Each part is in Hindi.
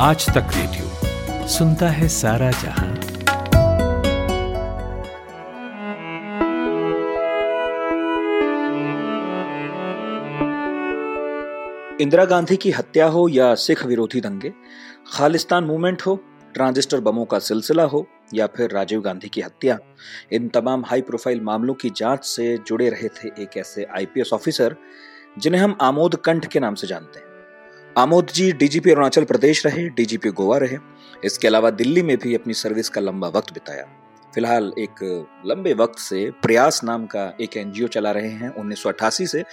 आज तक रेडियो सुनता है सारा जहाँ। इंदिरा गांधी की हत्या हो या सिख विरोधी दंगे, खालिस्तान मूवमेंट हो, ट्रांजिस्टर बमों का सिलसिला हो, या फिर राजीव गांधी की हत्या, इन तमाम हाई प्रोफ़ाइल मामलों की जाँच से जुड़े रहे थे एक ऐसे आईपीएस ऑफिसर जिन्हें हम आमोद कंठ के नाम से जानते हैं। आमोद जी, डीजीपी अरुणाचल प्रदेश रहे, डीजीपी गोवा रहे। इसके अलावा दिल्ली में भी अपनी सर्विस का लंबा वक्त बिताया। फ़िलहाल एक लंबे वक्त से प्रयास नाम का एक एनजीओ चला रहे हैं 1988 से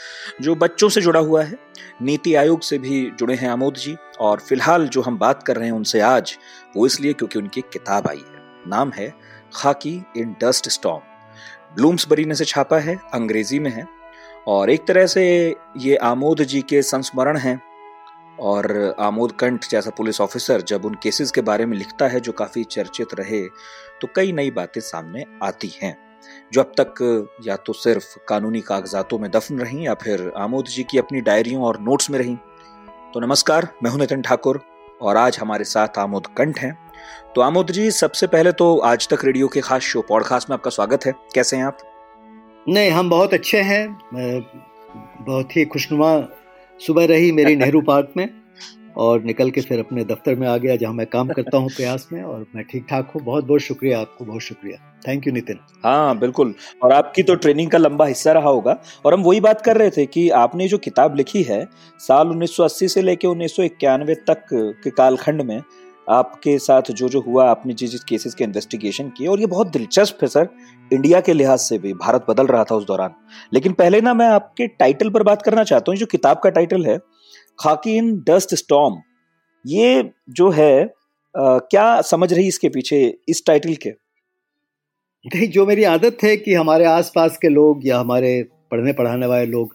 जो बच्चों से जुड़ा हुआ है। नीति आयोग से भी जुड़े हैं आमोद जी, और फ़िलहाल जो हम बात कर रहे हैं उनसे आज, वो इसलिए क्योंकि उनकी किताब आई है। नाम है खाकी इन डस्ट स्टॉम ब्लूम्सबरी ने से छापा है, अंग्रेज़ी में है, और एक तरह से ये आमोद जी के संस्मरण हैं। और आमोद कंठ जैसा पुलिस ऑफिसर जब उन केसेस के बारे में लिखता है जो काफ़ी चर्चित रहे तो कई नई बातें सामने आती हैं। जो अब तक या तो सिर्फ़ कानूनी कागजातों में दफन रही या फिर आमोद जी की अपनी डायरियों और नोट्स में रही। तो नमस्कार, मैं हूँ नितिन ठाकुर और आज हमारे साथ आमोद कंठ हैं। तो आमोद जी, सबसे पहले तो आज तक रेडियो के खास शो पॉडकास्ट में आपका स्वागत है। कैसे हैं आप? नहीं, हम बहुत अच्छे हैं। बहुत ही खुशनुमा सुबह रही मेरी नेहरू पार्क में और निकल के फिर अपने दफ्तर में आ गया, जहाँ मैं काम करता हूँ प्रयास में और मैं ठीक ठाक हूँ। बहुत बहुत शुक्रिया आपको, बहुत शुक्रिया। थैंक यू नितिन हाँ बिल्कुल। और आपकी तो ट्रेनिंग का लंबा हिस्सा रहा होगा। और हम वही बात कर रहे थे कि आपने जो किताब लिखी है, साल 1980 से लेकर उन्नीस सौ इक्यानवे तक के कालखंड में आपके साथ जो जो हुआ आपने जिस जिस केसेस के इन्वेस्टिगेशन किए और ये बहुत दिलचस्प है सर इंडिया के लिहाज से भी भारत बदल रहा था उस दौरान। लेकिन पहले ना मैं आपके टाइटल पर बात करना चाहता हूँ जो किताब का टाइटल है खाकी इन डस्ट स्टॉम ये जो है आ, क्या समझ रही इसके पीछे इस टाइटल के? नहीं जो मेरी आदत है कि हमारे आसपास के लोग या हमारे पढ़ने पढ़ाने वाले लोग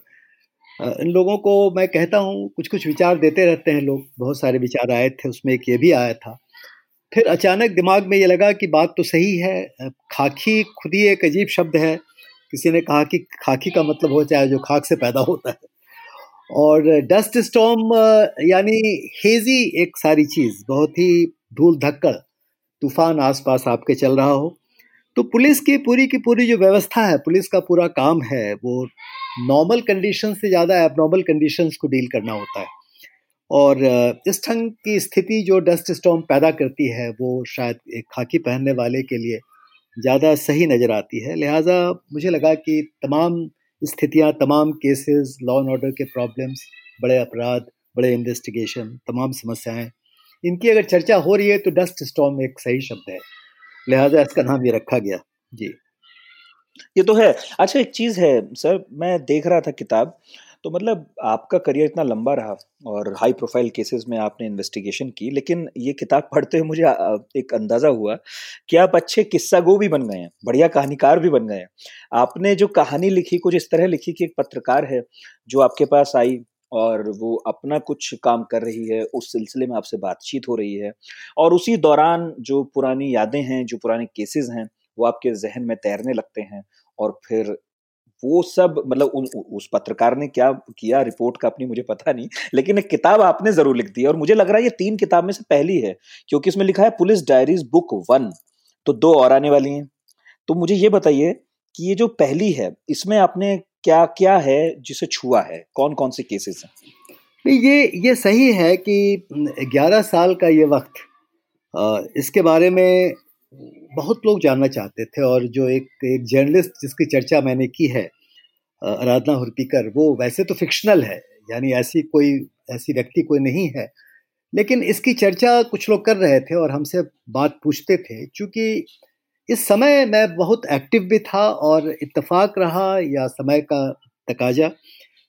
इन लोगों को मैं कहता हूँ कुछ कुछ विचार देते रहते हैं लोग। बहुत सारे विचार आए थे, उसमें एक ये भी आया था। फिर अचानक दिमाग में ये लगा कि बात तो सही है खाकी खुद ही एक अजीब शब्द है। किसी ने कहा कि खाकी का मतलब हो चाहे जो खाक से पैदा होता है। और डस्ट स्टॉम यानी हेजी एक सारी चीज़, बहुत ही धूल धक्कड़, तूफ़ान आसपास आपके चल रहा हो। तो पुलिस की पूरी की पूरी जो व्यवस्था है, पुलिस का पूरा काम है, वो नॉर्मल कंडीशन से ज़्यादा एबनॉर्मल कंडीशन को डील करना होता है। और इस ढंग की स्थिति जो डस्ट स्टॉम पैदा करती है, वो शायद एक खाकी पहनने वाले के लिए ज़्यादा सही नज़र आती है। लिहाजा मुझे लगा कि तमाम स्थितियाँ, तमाम केसेस लॉ एंड ऑर्डर के प्रॉब्लम्स बड़े अपराध, बड़े इन्वेस्टिगेशन तमाम समस्याएँ, इनकी अगर चर्चा हो रही है तो डस्ट स्टॉम एक सही शब्द है। लिहाजा इसका नाम ये रखा गया। जी। ये तो है। अच्छा एक चीज़ है, सर, मैं देख रहा था किताब तो मतलब आपका करियर इतना लंबा रहा और हाई प्रोफ़ाइल केसेस में आपने इन्वेस्टिगेशन की, लेकिन ये किताब पढ़ते हुए मुझे एक अंदाज़ा हुआ कि आप अच्छे किस्सा गो भी बन गए हैं, बढ़िया कहानीकार भी बन गए हैं। आपने जो कहानी लिखी, कुछ इस तरह लिखी कि एक पत्रकार है जो आपके पास आई और वो अपना कुछ काम कर रही है, उस सिलसिले में आपसे बातचीत हो रही है और उसी दौरान जो पुरानी यादें हैं, जो पुराने केसेस हैं वो आपके जहन में तैरने लगते हैं और फिर वो सब मतलब उ, उस पत्रकार ने क्या किया? रिपोर्ट का अपनी मुझे पता नहीं लेकिन एक किताब आपने ज़रूर लिख दी और मुझे लग रहा है ये तीन किताब में से पहली है क्योंकि इसमें लिखा है पुलिस डायरीज बुक वन तो दो और आने वाली हैं। तो मुझे ये बताइए कि ये जो पहली है इसमें आपने क्या क्या है जिसे छुआ है? कौन कौन से केसेस हैं? ये ये सही है कि 11 साल का ये वक्त इसके बारे में बहुत लोग जानना चाहते थे और जो एक एक जर्नलिस्ट जिसकी चर्चा मैंने की है आराधना हुरपीकर, वो वैसे तो फिक्शनल है, यानी ऐसी कोई, ऐसी व्यक्ति कोई नहीं है। लेकिन इसकी चर्चा कुछ लोग कर रहे थे और हमसे बात पूछते थे, क्योंकि इस समय मैं बहुत एक्टिव भी था और इत्तेफाक रहा, या समय का तकाजा,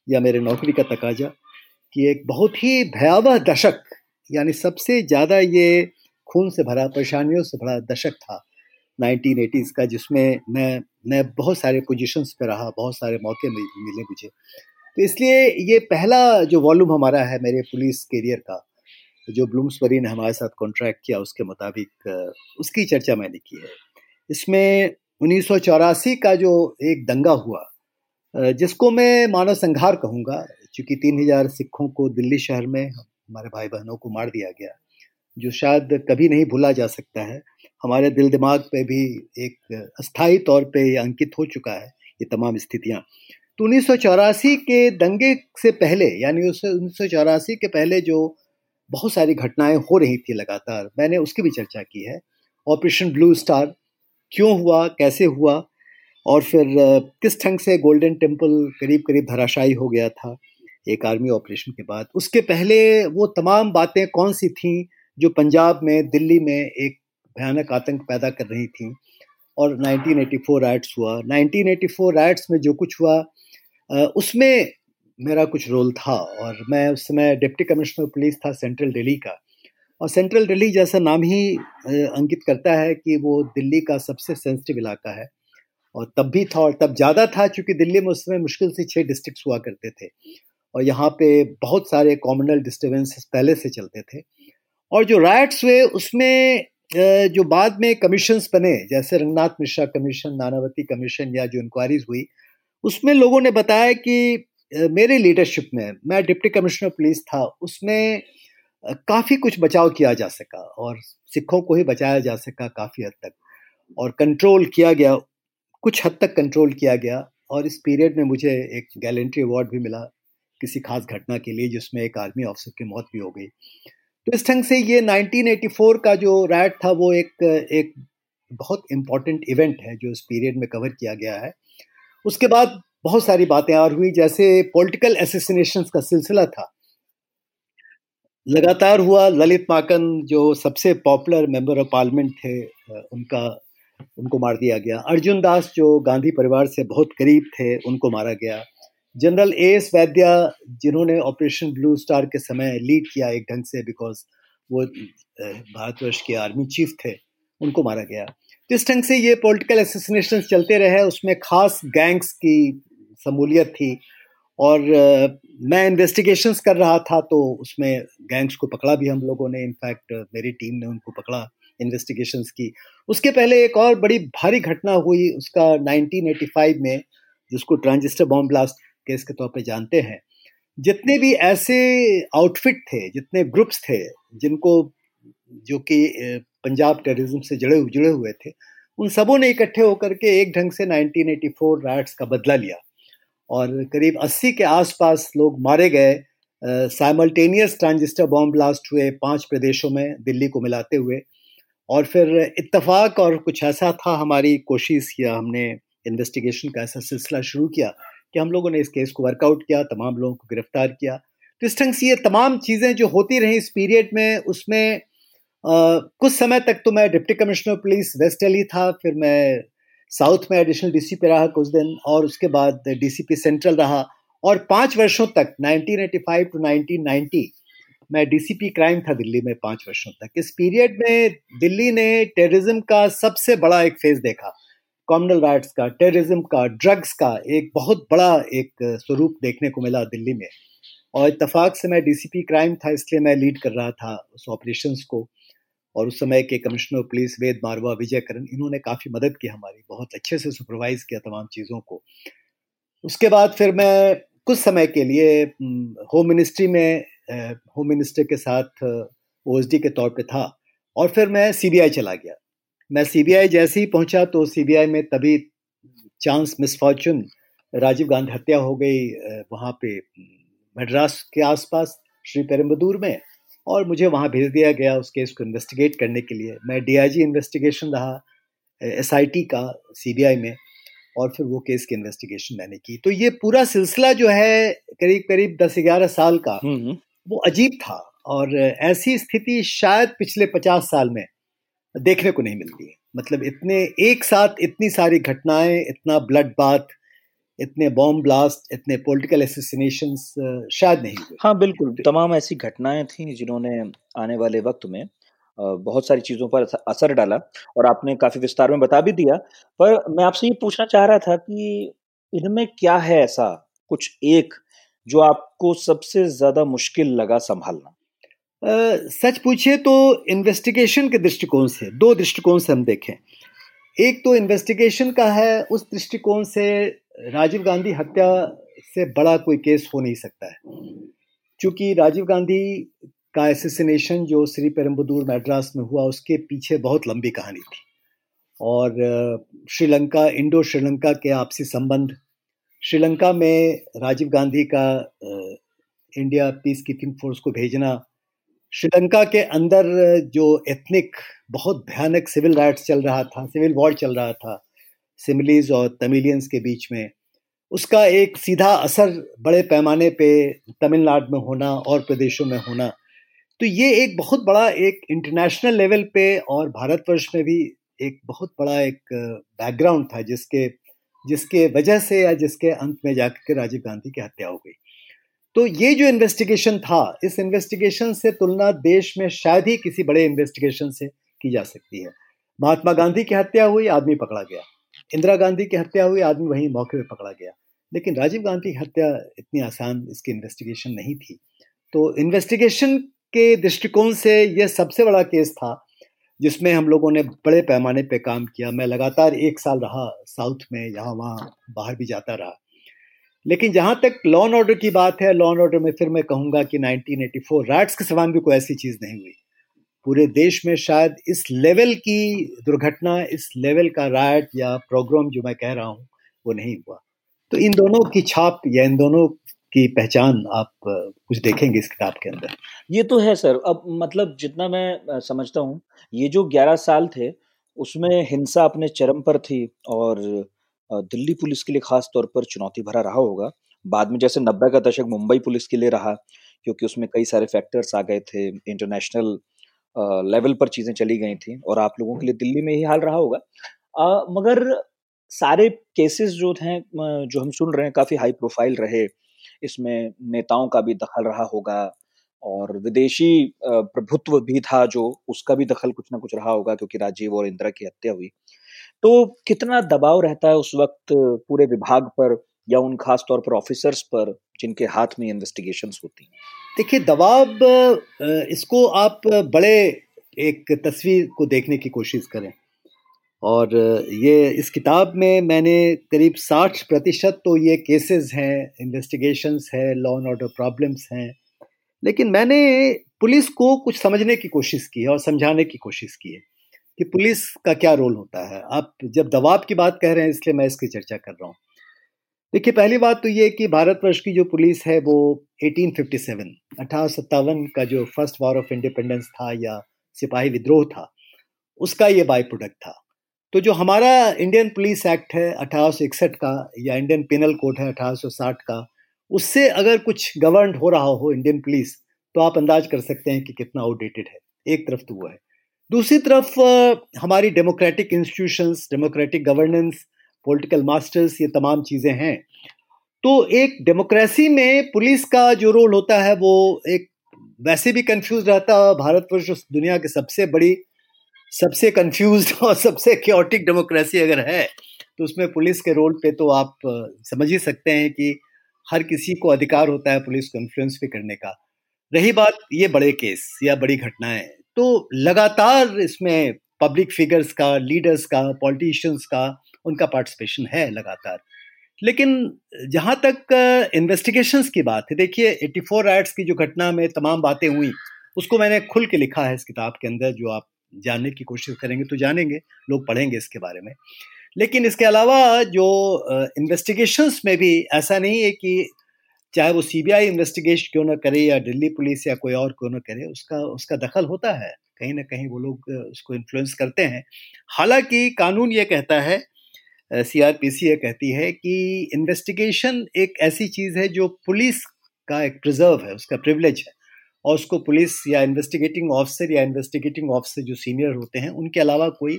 या मेरे नौकरी का तकाजा, कि एक बहुत ही भयावह दशक, यानी सबसे ज़्यादा ये खून से भरा, परेशानियों से भरा दशक था 1980s का, जिसमें मैं मैं बहुत सारे पोजीशंस पे रहा, बहुत सारे मौके मिले मुझे। तो इसलिए ये पहला जो वॉल्यूम हमारा है मेरे पुलिस करियर का, जो ब्लूम्सबरी ने हमारे साथ कॉन्ट्रैक्ट किया, उसके मुताबिक, उसकी चर्चा मैंने की है। इसमें उन्नीस सौ चौरासी का जो एक दंगा हुआ, जिसको मैं मानव संघार कहूँगा, चूँकि तीन हज़ार सिखों को दिल्ली शहर में हमारे भाई बहनों को मार दिया गया जो शायद कभी नहीं भूला जा सकता है, हमारे दिल दिमाग पे भी एक अस्थाई तौर पे अंकित हो चुका है ये तमाम स्थितियाँ। तो उन्नीस सौ चौरासी के दंगे से पहले, यानी उस उन्नीस सौ चौरासी के पहले जो बहुत सारी घटनाएँ हो रही थी लगातार, मैंने उसकी भी चर्चा की है। ऑपरेशन ब्लू स्टार, क्यों हुआ, कैसे हुआ, और फिर किस ढंग से गोल्डन टेंपल करीब करीब धराशायी हो गया था, एक आर्मी ऑपरेशन के बाद। उसके पहले वो तमाम बातें कौन सी थी जो पंजाब में, दिल्ली में एक भयानक आतंक पैदा कर रही थी और 1984 राइट्स हुआ। 1984 राइट्स में जो कुछ हुआ उसमें मेरा कुछ रोल था और मैं उस समय डिप्टी कमिश्नर पुलिस था सेंट्रल दिल्ली का। और सेंट्रल दिल्ली जैसा नाम ही अंकित करता है कि वो दिल्ली का सबसे सेंसिटिव इलाका है। और तब भी था और तब ज़्यादा था क्योंकि दिल्ली में उस समय मुश्किल से छः डिस्ट्रिक्ट हुआ करते थे। और यहाँ पे बहुत सारे कॉमनल डिस्टर्बेंसेस पहले से चलते थे। और जो राइट्स हुए, उसमें जो बाद में कमीशंस बने, जैसे रंगनाथ मिश्रा कमीशन नानावती कमीशन या जो इंक्वायरीज हुई, उसमें लोगों ने बताया कि मेरे लीडरशिप में, मैं डिप्टी कमिश्नर पुलिस था, उसमें काफ़ी कुछ बचाव किया जा सका और सिखों को ही बचाया जा सका काफ़ी हद तक। और कंट्रोल किया गया, कुछ हद तक कंट्रोल किया गया और इस पीरियड में मुझे एक गैलेंट्री अवार्ड भी मिला, किसी खास घटना के लिए, जिसमें एक आर्मी ऑफिसर की मौत भी हो गई। तो इस ढंग से ये 1984 का जो राइट था, वो एक एक बहुत इंपॉर्टेंट इवेंट है, जो इस पीरियड में कवर किया गया है। उसके बाद बहुत सारी बातें और हुई, जैसे पॉलिटिकल एसेसिनेशन का सिलसिला था। लगातार हुआ, ललित माकन जो सबसे पॉपुलर मेंबर ऑफ़ पार्लियामेंट थे, उनका, उनको मार दिया गया। अर्जुन दास जो गांधी परिवार से बहुत करीब थे, उनको मारा गया। जनरल ए एस वैद्या जिन्होंने ऑपरेशन ब्लू स्टार के समय लीड किया एक ढंग से बिकॉज़ वो भारतवर्ष के आर्मी चीफ थे, उनको मारा गया। तो इस ढंग से ये पॉलिटिकल एसोसिनेशन चलते रहे, उसमें खास गैंग्स की शमूलियत थी और मैं इन्वेस्टिगेशंस कर रहा था तो उसमें गैंग्स को पकड़ा भी हम लोगों ने। इनफैक्ट मेरी टीम ने उनको पकड़ा इन्वेस्टिगेशंस की। उसके पहले एक और बड़ी भारी घटना हुई, उसका 1985 में, जिसको ट्रांजिस्टर बॉम्ब ब्लास्ट केस के तौर पे जानते हैं। जितने भी ऐसे आउटफिट थे, जितने ग्रुप्स थे, जिनको जो कि पंजाब टेररिज्म से जुड़े जुड़े हुए थे, उन सबों ने इकट्ठे होकर के एक ढंग से 1984 राइट्स का बदला लिया। और करीब 80 के आसपास लोग मारे गए। साइमल्टेनियस ट्रांजिस्टर बॉम्ब ब्लास्ट हुए पाँच प्रदेशों में दिल्ली को मिलाते हुए। और फिर इत्तफाक और कुछ ऐसा था हमारी कोशिश या हमने इन्वेस्टिगेशन का ऐसा सिलसिला शुरू किया। कि हम लोगों ने इस केस को वर्कआउट किया तमाम लोगों को गिरफ़्तार किया। तो इस ढंग से ये तमाम चीज़ें जो होती रही इस पीरियड में उसमें आ, कुछ समय तक तो मैं deputy commissioner police west Delhi था फिर मैं साउथ में एडिशनल डीसीपी रहा कुछ दिन और उसके बाद डीसीपी सेंट्रल रहा और पाँच वर्षों तक 1985 टू 1990 मैं डीसीपी क्राइम था दिल्ली में पाँच वर्षों तक। इस पीरियड में दिल्ली ने टेररिज्म का सबसे बड़ा एक फ़ेज़ देखा। कॉमनल राइट्स का, टेररिज्म का, ड्रग्स का एक बहुत बड़ा एक स्वरूप देखने को मिला दिल्ली में। और इतफाक से मैं डीसीपी क्राइम था, इसलिए मैं लीड कर रहा था उस ऑपरेशंस को। और उस समय के कमिश्नर पुलिस वेद मारवा विजय करण इन्होंने काफ़ी मदद की हमारी, बहुत अच्छे से सुपरवाइज किया तमाम चीज़ों को। उसके बाद फिर मैं कुछ समय के लिए होम मिनिस्ट्री में होम मिनिस्टर के साथ ओएसडी के तौर पे था। और फिर मैं सीबीआई चला गया। मैं सीबीआई जैसे ही पहुँचा तो सीबीआई में तभी चांस मिसफॉर्चून राजीव गांधी हत्या हो गई वहाँ पे मद्रास के आसपास श्री पेरम्बदूर में और मुझे वहाँ भेज दिया गया उस केस को इन्वेस्टिगेट करने के लिए मैं डीआईजी इन्वेस्टिगेशन रहा एसआईटी का सीबीआई में और फिर वो केस की इन्वेस्टिगेशन मैंने की तो ये पूरा सिलसिला जो है करीब करीब दस ग्यारह साल का हम्म, हम्म। वो अजीब था और ऐसी स्थिति शायद पिछले पचास साल में देखने को नहीं मिलती। है मतलब इतने, एक साथ इतनी सारी घटनाएँ, इतना ब्लड बाथ इतने बॉम्ब ब्लास्ट इतने पॉलिटिकल एसेसिनेशन शायद नहीं हुए। हाँ बिल्कुल। तमाम ऐसी घटनाएँ थी जिन्होंने आने वाले वक्त में बहुत सारी चीज़ों पर असर डाला और आपने काफ़ी विस्तार में बता भी दिया। पर मैं आपसे ये पूछना चाह रहा था कि इनमें क्या है ऐसा कुछ एक जो आपको सबसे ज़्यादा मुश्किल लगा संभालना? सच पूछिए तो इन्वेस्टिगेशन के दृष्टिकोण से, दो दृष्टिकोण से हम देखें। एक तो इन्वेस्टिगेशन का है, उस दृष्टिकोण से राजीव गांधी हत्या से बड़ा कोई केस हो नहीं सकता है। क्योंकि राजीव गांधी का एसेसिनेशन जो श्री पेरम्बदूर मैड्रास में हुआ, उसके पीछे बहुत लंबी कहानी थी। और श्रीलंका इंडो श्रीलंका के आपसी संबंध, श्रीलंका में राजीव गांधी का इंडिया पीस कीपिंग फोर्स को भेजना श्रीलंका के अंदर जो एथनिक बहुत भयानक सिविल राइट्स चल रहा था सिविल वॉर चल रहा था सिमिलीज और तमिलियंस के बीच में, उसका एक सीधा असर बड़े पैमाने पे तमिलनाडु में होना और प्रदेशों में होना। तो ये एक बहुत बड़ा एक इंटरनेशनल लेवल पे और भारतवर्ष में भी एक बहुत बड़ा एक बैकग्राउंड था, जिसके जिसके वजह से या जिसके अंत में जाकर के राजीव गांधी की हत्या हो गई। तो ये जो इन्वेस्टिगेशन था, इस इन्वेस्टिगेशन से तुलना देश में शायद ही किसी बड़े इन्वेस्टिगेशन से की जा सकती है। महात्मा गांधी की हत्या हुई, आदमी पकड़ा गया। इंदिरा गांधी की हत्या हुई, आदमी वहीं मौके पर पकड़ा गया। लेकिन राजीव गांधी की हत्या इतनी आसान इसकी इन्वेस्टिगेशन नहीं थी। तो इन्वेस्टिगेशन के दृष्टिकोण से यह सबसे बड़ा केस था, जिसमें हम लोगों ने बड़े पैमाने पे काम किया। मैं लगातार एक साल रहा साउथ में यहाँ वहाँ बाहर भी जाता रहा। लेकिन जहाँ तक लॉ एंड ऑर्डर की बात है लॉ एंड ऑर्डर में फिर मैं कहूँगा कि 1984 राइट्स के समान भी कोई ऐसी चीज़ नहीं हुई। पूरे देश में शायद इस लेवल की दुर्घटना, इस लेवल का राइट या प्रोग्राम जो मैं कह रहा हूँ, वो नहीं हुआ। तो इन दोनों की छाप या इन दोनों की पहचान आप कुछ देखेंगे इस किताब के अंदर। ये तो है सर। अब मतलब जितना मैं समझता हूँ, ये जो 11 साल थे, उसमें हिंसा अपने चरम पर थी और दिल्ली पुलिस के लिए खास तौर पर चुनौती भरा रहा होगा। बाद में जैसे नब्बे का दशक मुंबई पुलिस के लिए रहा क्योंकि उसमें कई सारे फैक्टर्स आ गए थे इंटरनेशनल लेवल पर चीज़ें चली गई थी और आप लोगों के लिए दिल्ली में ही हाल रहा होगा। आ, मगर सारे केसेस जो हैं जो हम सुन रहे हैं काफ़ी हाई प्रोफ़ाइल रहे। इसमें नेताओं का भी दखल रहा होगा और विदेशी प्रभुत्व भी था जो उसका भी दखल कुछ ना कुछ रहा होगा क्योंकि राजीव और इंदिरा की हत्या हुई। तो कितना दबाव रहता है उस वक्त पूरे विभाग पर या उन खास तौर पर ऑफिसर्स पर जिनके हाथ में इन्वेस्टिगेशन होती हैं? देखिए, दबाव इसको आप बड़े एक तस्वीर को देखने की कोशिश करें। और ये, इस किताब में मैंने करीब 60 प्रतिशत तो ये केसेस हैं इन्वेस्टिगेशंस है लॉ एंड ऑर्डर प्रॉब्लम्स हैं। लेकिन मैंने पुलिस को कुछ समझने की कोशिश की है और समझाने की कोशिश की है। कि पुलिस का क्या रोल होता है? आप जब दबाव की बात कह रहे हैं, इसलिए मैं इसकी चर्चा कर रहा हूँ। देखिए, पहली बात तो ये कि भारतवर्ष की जो पुलिस है, वो 1857 अठारह का जो फ़र्स्ट वॉर ऑफ़ इंडिपेंडेंस था या सिपाही विद्रोह था, उसका ये बाई प्रोडक्ट था। तो जो हमारा इंडियन पुलिस एक्ट है, अठारह का, या इंडियन पिनल कोड है, अठारह का, उससे अगर कुछ गवर्न हो रहा हो इंडियन पुलिस तो आप अंदाज कर सकते हैं कि कितना आउटडेटेड है। एक तरफ़ तो वो है। दूसरी तरफ़ हमारी democratic institutions democratic governance political masters ये तमाम चीज़ें हैं। तो एक डेमोक्रेसी में पुलिस का जो रोल होता है, वो एक वैसे भी कंफ्यूज रहता है। भारतवर्ष दुनिया की सबसे बड़ी, सबसे कंफ्यूज और सबसे क्योटिक डेमोक्रेसी अगर है तो उसमें पुलिस के रोल पे तो आप समझ ही सकते हैं कि हर किसी को अधिकार होता है पुलिस को इन्फ्लुएंस भी करने का। रही बात ये बड़े केस या बड़ी घटनाएँ तो लगातार इसमें पब्लिक फिगर्स का लीडर्स का पॉलिटिशियंस का, उनका पार्टिसिपेशन है लगातार। लेकिन जहाँ तक इन्वेस्टिगेशंस की बात है, देखिए 84 राइट्स की जो घटना में तमाम बातें हुई, उसको मैंने खुल के लिखा है इस किताब के अंदर, जो आप जानने की कोशिश करेंगे तो जानेंगे, लोग पढ़ेंगे इसके बारे में। लेकिन इसके अलावा जो इन्वेस्टिगेशंस में भी ऐसा नहीं है कि चाहे वो सीबीआई इन्वेस्टिगेशन क्यों ना करे या दिल्ली पुलिस या कोई और क्यों ना करे, उसका उसका दखल होता है। कहीं ना कहीं वो लोग उसको इन्फ्लुएंस करते हैं। हालाँकि कानून ये कहता है सीआरपीसी ये कहती है कि इन्वेस्टिगेशन एक ऐसी चीज़ है जो पुलिस का एक प्रिजर्व है, उसका प्रिविलेज है। और उसको पुलिस या इन्वेस्टिगेटिंग ऑफिसर या इन्वेस्टिगेटिंग ऑफिसर जो सीनियर होते हैं, उनके अलावा कोई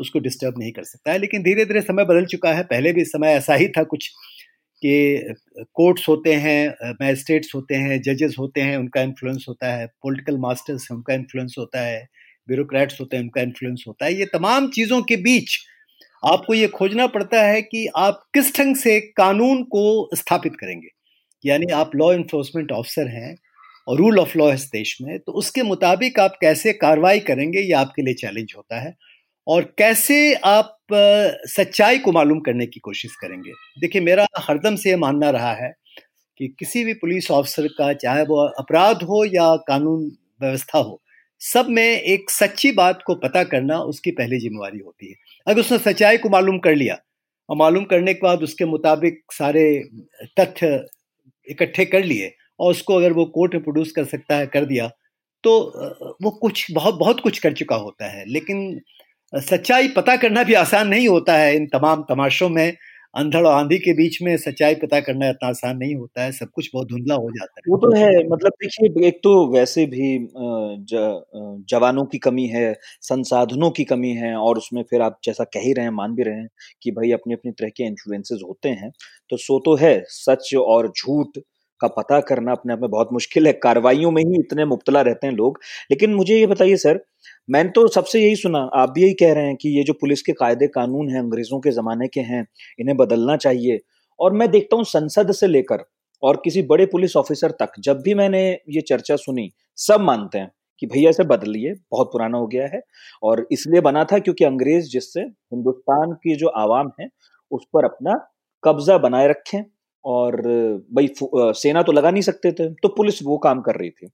उसको डिस्टर्ब नहीं कर सकता है। लेकिन धीरे धीरे समय बदल चुका है, पहले भी समय ऐसा ही था कुछ। कि कोर्ट्स होते हैं मैजिस्ट्रेट्स होते हैं जजेस होते हैं, उनका इन्फ्लुएंस होता है पॉलिटिकल मास्टर्स हैं, उनका इन्फ्लुएंस होता है ब्यूरोक्रेट्स होते हैं, उनका इन्फ्लुएंस होता है। ये तमाम चीज़ों के बीच आपको ये खोजना पड़ता है कि आप किस ढंग से कानून को स्थापित करेंगे। यानी आप लॉ इन्फोर्समेंट ऑफिसर हैं और रूल ऑफ़ लॉ है इस देश में तो उसके मुताबिक आप कैसे कार्रवाई करेंगे, ये आपके लिए चैलेंज होता है। और कैसे आप सच्चाई को मालूम करने की कोशिश करेंगे। देखिए, मेरा हरदम से मानना रहा है कि किसी भी पुलिस ऑफिसर का, चाहे वो अपराध हो या कानून व्यवस्था हो, सब में एक सच्ची बात को पता करना उसकी पहली जिम्मेवारी होती है। अगर उसने सच्चाई को मालूम कर लिया और मालूम करने के बाद उसके मुताबिक सारे तथ्य इकट्ठे कर लिए और उसको अगर वो कोर्ट में प्रोड्यूस कर सकता है, कर दिया तो वो कुछ, बहुत बहुत कुछ कर चुका होता है। लेकिन सच्चाई पता करना भी आसान नहीं होता है। इन तमाम तमाशों में, अंधड़ और आंधी के बीच में सच्चाई पता करना इतना आसान नहीं होता है। सब कुछ बहुत धुंधला हो जाता है। वो तो है मतलब देखिए, एक तो वैसे भी जवानों की कमी है, संसाधनों की कमी है, और उसमें फिर आप जैसा कह ही रहे हैं, मान भी रहे हैं कि भाई अपनी अपनी तरह के इन्फ्लुएंसेस होते हैं। तो सो तो है, सच और झूठ का पता करना अपने आप में बहुत मुश्किल है। कार्रवाइयों में ही इतने मुबतला रहते हैं लोग। लेकिन मुझे ये बताइए सर मैंने तो सबसे यही सुना, आप भी यही कह रहे हैं कि ये जो पुलिस के कायदे कानून हैं, अंग्रेज़ों के जमाने के हैं, इन्हें बदलना चाहिए। और मैं देखता हूँ संसद से लेकर और किसी बड़े पुलिस ऑफिसर तक, जब भी मैंने ये चर्चा सुनी, सब मानते हैं कि भैया इसे बदलिए, बहुत पुराना हो गया है। और इसलिए बना था क्योंकि अंग्रेज़ जिससे हिंदुस्तान की जो आवाम है, उस पर अपना कब्जा बनाए रखें। और भाई सेना तो लगा नहीं सकते थे तो पुलिस वो काम कर रही थी।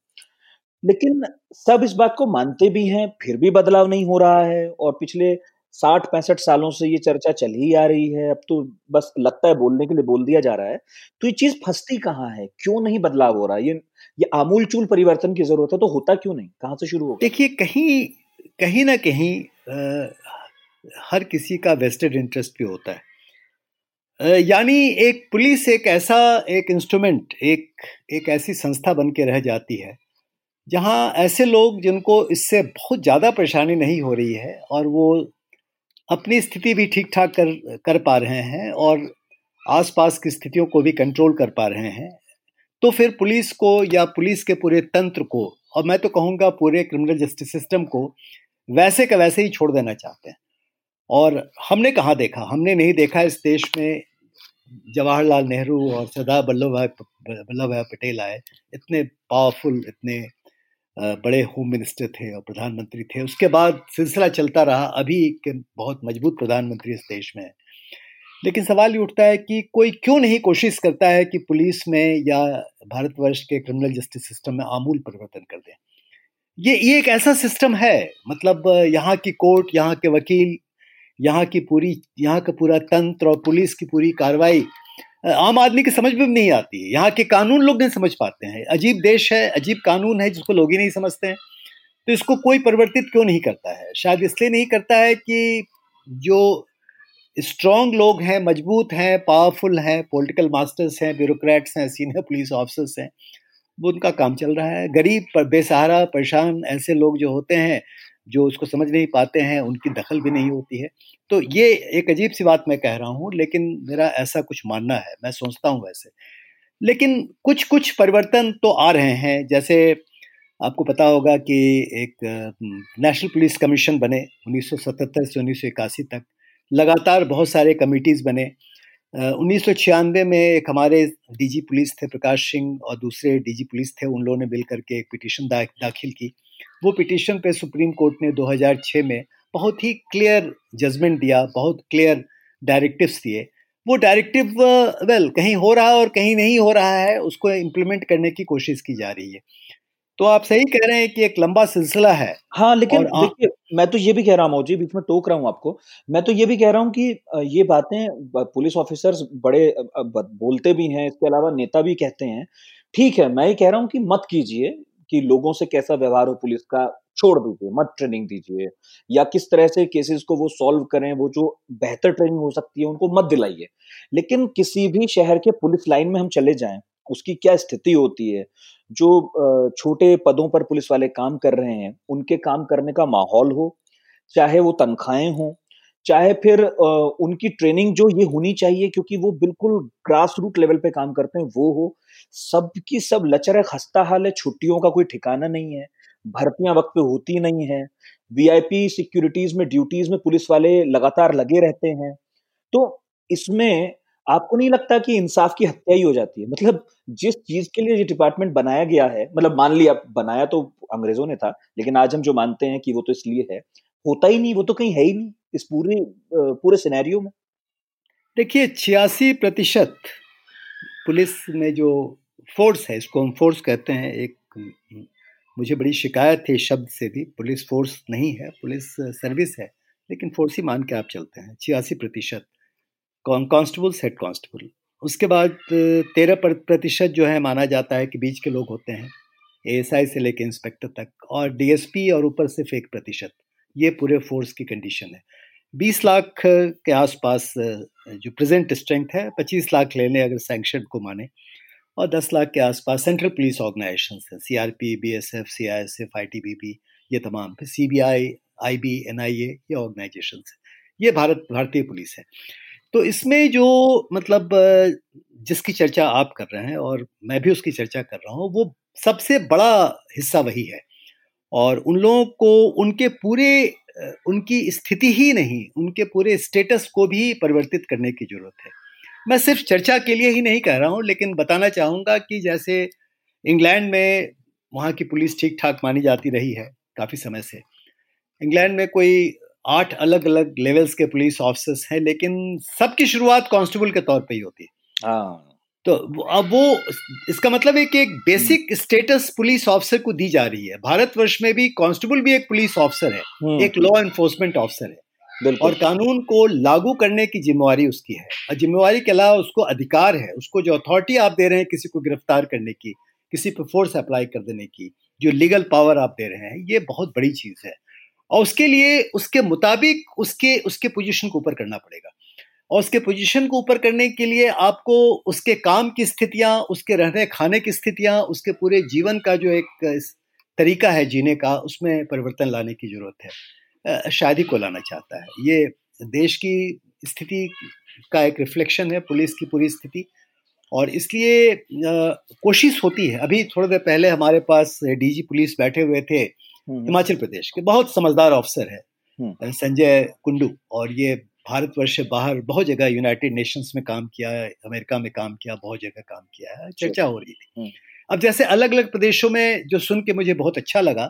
लेकिन सब इस बात को मानते भी हैं फिर भी बदलाव नहीं हो रहा है और पिछले साठ पैंसठ सालों से ये चर्चा चल ही आ रही है। अब तो बस लगता है बोलने के लिए बोल दिया जा रहा है। तो ये चीज़ फंसती कहाँ है? क्यों नहीं बदलाव हो रहा है? ये ये आमूल चूल परिवर्तन की ज़रूरत है तो होता क्यों नहीं? कहाँ से शुरू हो देखिए कहीं कहीं ना कहीं आ, हर किसी का वेस्टेड इंटरेस्ट भी होता है। यानी एक पुलिस एक ऐसा एक इंस्ट्रूमेंट, एक एक ऐसी संस्था बन के रह जाती है, जहाँ ऐसे लोग जिनको इससे बहुत ज़्यादा परेशानी नहीं हो रही है और वो अपनी स्थिति भी ठीक ठाक कर कर पा रहे हैं और आसपास की स्थितियों को भी कंट्रोल कर पा रहे हैं तो फिर पुलिस को या पुलिस के पूरे तंत्र को, और मैं तो कहूँगा पूरे क्रिमिनल जस्टिस सिस्टम को, वैसे का वैसे ही छोड़ देना चाहते हैं। और हमने कहाँ देखा? हमने नहीं देखा इस देश में जवाहरलाल नेहरू और सरदार वल्लभ भाई वल्लभ भाई पटेल आए। इतने पावरफुल इतने बड़े होम मिनिस्टर थे और प्रधानमंत्री थे। उसके बाद सिलसिला चलता रहा। अभी के बहुत मज़बूत प्रधानमंत्री इस देश में है। लेकिन सवाल ये उठता है कि कोई क्यों नहीं कोशिश करता है कि पुलिस में या भारतवर्ष के क्रिमिनल जस्टिस सिस्टम में आमूल परिवर्तन कर दें? ये ये एक ऐसा सिस्टम है। मतलब यहाँ की कोर्ट यहाँ के वकील यहाँ की पूरी, यहाँ का पूरा तंत्र और पुलिस की पूरी कार्रवाई आम आदमी की समझ में नहीं आती है। यहाँ के कानून लोग नहीं समझ पाते हैं। अजीब देश है, अजीब कानून है, जिसको लोग ही नहीं समझते हैं। तो इसको कोई परिवर्तित क्यों नहीं करता है? शायद इसलिए नहीं करता है कि जो स्ट्रॉन्ग लोग हैं, मज़बूत हैं पावरफुल हैं पॉलिटिकल मास्टर्स हैं ब्यूरोक्रेट्स हैं सीनियर पुलिस ऑफिसर्स हैं, वो उनका काम चल रहा है। गरीब पर बेसहारा, परेशान ऐसे लोग जो होते हैं जो उसको समझ नहीं पाते हैं उनकी दखल भी नहीं होती है। तो ये एक अजीब सी बात मैं कह रहा हूँ लेकिन मेरा ऐसा कुछ मानना है मैं सोचता हूँ वैसे। लेकिन कुछ कुछ परिवर्तन तो आ रहे हैं जैसे आपको पता होगा कि एक नेशनल पुलिस कमीशन बने 1977 से उन्नीस सौ इक्यासी तक। लगातार बहुत सारे कमिटीज़ बने। उन्नीस सौ छियानवे में एक हमारे डीजी पुलिस थे प्रकाश सिंह और दूसरे डीजी पुलिस थे उन लोगों ने मिल करके एक पिटिशन दा, दाखिल की। वो पिटीशन पे सुप्रीम कोर्ट ने 2006 में बहुत ही क्लियर जजमेंट दिया बहुत क्लियर डायरेक्टिव्स दिए। वो डायरेक्टिव वेल कहीं हो रहा है और कहीं नहीं हो रहा है उसको इम्प्लीमेंट करने की कोशिश की जा रही है। तो आप सही कह रहे हैं कि एक लंबा सिलसिला है हाँ लेकिन देखिए मैं तो ये भी कह रहा हूँ जी बीच में टोक रहा हूँ आपको। मैं तो ये भी कह रहा हूँ कि ये बातें पुलिस ऑफिसर्स बड़े बोलते भी हैं इसके अलावा नेता भी कहते हैं। ठीक है मैं ये कह रहा हूँ कि मत कीजिए कि लोगों से कैसा व्यवहार हो पुलिस का, छोड़ दीजिए, मत ट्रेनिंग दीजिए। या किस तरह से केसेस को वो सॉल्व करें, वो जो बेहतर ट्रेनिंग हो सकती है, उनको मत दिलाइए। लेकिन किसी भी शहर के पुलिस लाइन में हम चले जाएँ, उसकी क्या स्थिति होती है? जो छोटे पदों पर पुलिस वाले काम कर रहे हैं, उनके काम करने का माहौल हो, चाहे वो तनख्वाहें हों, चाहे फिर उनकी ट्रेनिंग जो ये होनी चाहिए, क्योंकि वो बिल्कुल ग्रास रूट लेवल पे काम करते हैं, वो हो। सबकी सब लचर खस्ता हाल है, छुट्टियों का कोई ठिकाना नहीं है, भर्तियाँ वक्त पे होती नहीं है वीआईपी सिक्योरिटीज में ड्यूटीज़ में पुलिस वाले लगातार लगे रहते हैं। तो इसमें आपको नहीं लगता कि इंसाफ की हत्या ही हो जाती है? मतलब जिस चीज़ के लिए ये डिपार्टमेंट बनाया गया है मतलब मान लिया बनाया तो अंग्रेज़ों ने था, लेकिन आज हम जो मानते हैं कि वो तो इसलिए है, होता ही नहीं, वो तो कहीं है ही नहीं इस पूरे पूरे सिनेरियो में। देखिए, छियासी प्रतिशत पुलिस में जो फोर्स है, इसको हम फोर्स कहते हैं, एक, मुझे बड़ी शिकायत थी शब्द से भी, पुलिस फोर्स नहीं है, पुलिस सर्विस है, लेकिन फोर्स ही मान के आप चलते हैं, छियासी प्रतिशत कांस्टेबल हेड कांस्टेबल। उसके बाद, तेरह प्रतिशत जो है माना जाता है कि बीच के लोग होते हैं, एएसआई से लेकर इंस्पेक्टर तक, और डीएसपी और ऊपर सिर्फ़ एक प्रतिशत, ये पूरे फोर्स की कंडीशन है। बीस लाख के आसपास, जो प्रेजेंट स्ट्रेंथ है, पच्चीस लाख ले लें अगर सैंक्शन को माने, और दस लाख के आसपास सेंट्रल पुलिस ऑर्गेनाइजेशन हैं C R P B S F C I S F I T B P ये तमाम फिर C B I I B N I A ये ऑर्गेनाइजेशन ये भारत, भारतीय पुलिस है। तो इसमें जो मतलब जिसकी चर्चा आप कर रहे हैं, और मैं भी उसकी चर्चा कर रहा हूँ, वो सबसे बड़ा हिस्सा वही है। और उन लोगों को उनके पूरे उनकी स्थिति ही नहीं, उनके पूरे स्टेटस को भी परिवर्तित करने की ज़रूरत है। मैं सिर्फ़ चर्चा के लिए ही नहीं कह रहा हूँ, लेकिन बताना चाहूँगा कि जैसे इंग्लैंड में वहाँ की पुलिस ठीक ठाक मानी जाती रही है काफ़ी समय से। इंग्लैंड में कोई आठ अलग अलग लेवल्स के पुलिस ऑफिसर्स हैं, लेकिन सबकी शुरुआत कांस्टेबल के तौर पे ही होती है। हाँ। तो अब वो इसका मतलब है कि एक बेसिक स्टेटस पुलिस ऑफिसर को दी जा रही है। भारतवर्ष में भी कांस्टेबल भी एक पुलिस ऑफिसर है। हम्म। एक लॉ एनफोर्समेंट ऑफिसर है। और कानून को लागू करने की जिम्मेवारी उसकी है। और जिम्मेवारी के अलावा उसको अधिकार है। उसको जो अथॉरिटी आप दे रहे हैं किसी को गिरफ़्तार करने की किसी पर फोर्स अप्लाई कर देने की जो लीगल पावर आप दे रहे हैं ये बहुत बड़ी चीज़ है। और उसके लिए उसके मुताबिक उसके उसके पोजीशन को ऊपर करना पड़ेगा। और उसके पोजीशन को ऊपर करने के लिए आपको उसके काम की स्थितियाँ उसके रहने खाने की स्थितियाँ उसके पूरे जीवन का जो एक तरीका है जीने का उसमें परिवर्तन लाने की ज़रूरत है। शादी को लाना चाहता है। ये देश की स्थिति का एक रिफ्लेक्शन है पुलिस की पूरी स्थिति। और इसलिए कोशिश होती है। अभी थोड़ी देर पहले हमारे पास डीजी पुलिस बैठे हुए थे हम्म। हिमाचल प्रदेश के। बहुत समझदार ऑफिसर है हम्म। संजय कुंडू। और ये भारतवर्ष से बाहर बहुत जगह यूनाइटेड नेशंस में काम किया है अमेरिका में काम किया बहुत जगह काम किया है चर्चा हो रही थी। हम्म। अब जैसे अलग अलग प्रदेशों में जो सुन के मुझे बहुत अच्छा लगा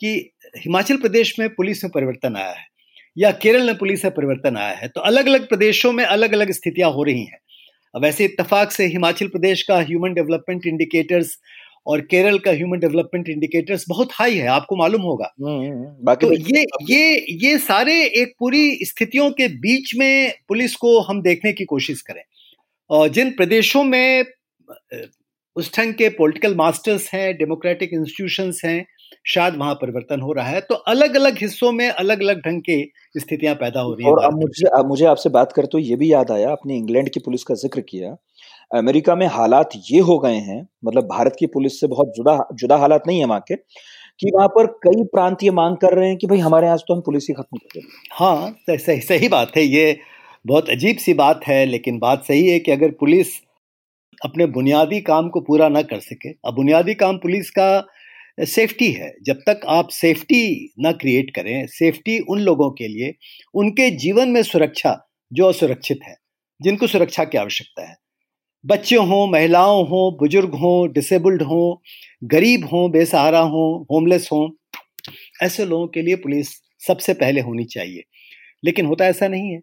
कि हिमाचल प्रदेश में पुलिस में परिवर्तन आया है या केरल में पुलिस में परिवर्तन आया है तो अलग अलग प्रदेशों में अलग अलग स्थितियाँ हो रही हैं। वैसे इतफाक से हिमाचल प्रदेश का ह्यूमन डेवलपमेंट इंडिकेटर्स और केरल का ह्यूमन डेवलपमेंट इंडिकेटर्स बहुत हाई है आपको मालूम होगा। हम्म, हम्म, हम्म। बाकी तो ये ये ये सारे एक पूरी स्थितियों के बीच में पुलिस को हम देखने की कोशिश करें। और जिन प्रदेशों में उस ढंग के पॉलिटिकल मास्टर्स हैं डेमोक्रेटिक इंस्टीट्यूशंस हैं शायद वहाँ परिवर्तन हो रहा है तो अलग अलग हिस्सों में अलग अलग ढंग की स्थितियाँ पैदा हो रही है और अब मुझे अब मुझे आपसे बात कर तो ये भी याद आया आपने इंग्लैंड की पुलिस का ज़िक्र किया अमेरिका में हालात ये हो गए हैं मतलब भारत की पुलिस से बहुत जुदा जुदा हालात नहीं है वहाँ के, कि वहाँ पर कई प्रांत ये मांग कर रहे हैं कि भाई हमारे यहाँ तो हम पुलिस ही खत्म कर हाँ सही सही बात है, ये बहुत अजीब सी बात है, लेकिन बात सही है कि अगर पुलिस अपने बुनियादी काम को पूरा ना कर सके, अब बुनियादी काम पुलिस का सेफ्टी है, जब तक आप सेफ्टी ना क्रिएट करें, सेफ्टी उन लोगों के लिए, उनके जीवन में सुरक्षा जो असुरक्षित है, जिनको सुरक्षा की आवश्यकता है। बच्चे हों, महिलाओं हों, बुज़ुर्ग हों डिसेबल्ड हों, गरीब हों, बेसहारा हों होमलेस हों, ऐसे लोगों के लिए पुलिस सबसे पहले होनी चाहिए। लेकिन होता ऐसा नहीं है।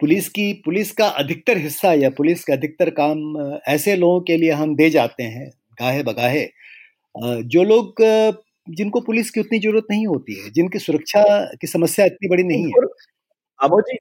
पुलिस की, पुलिस का अधिकतर हिस्सा या पुलिस का अधिकतर काम ऐसे लोगों के लिए हम दे जाते हैं, गाहे बगाहे। जो लोग जिनको पुलिस की उतनी ज़रूरत नहीं होती है, जिनकी सुरक्षा की समस्या इतनी बड़ी नहीं है। अमो जी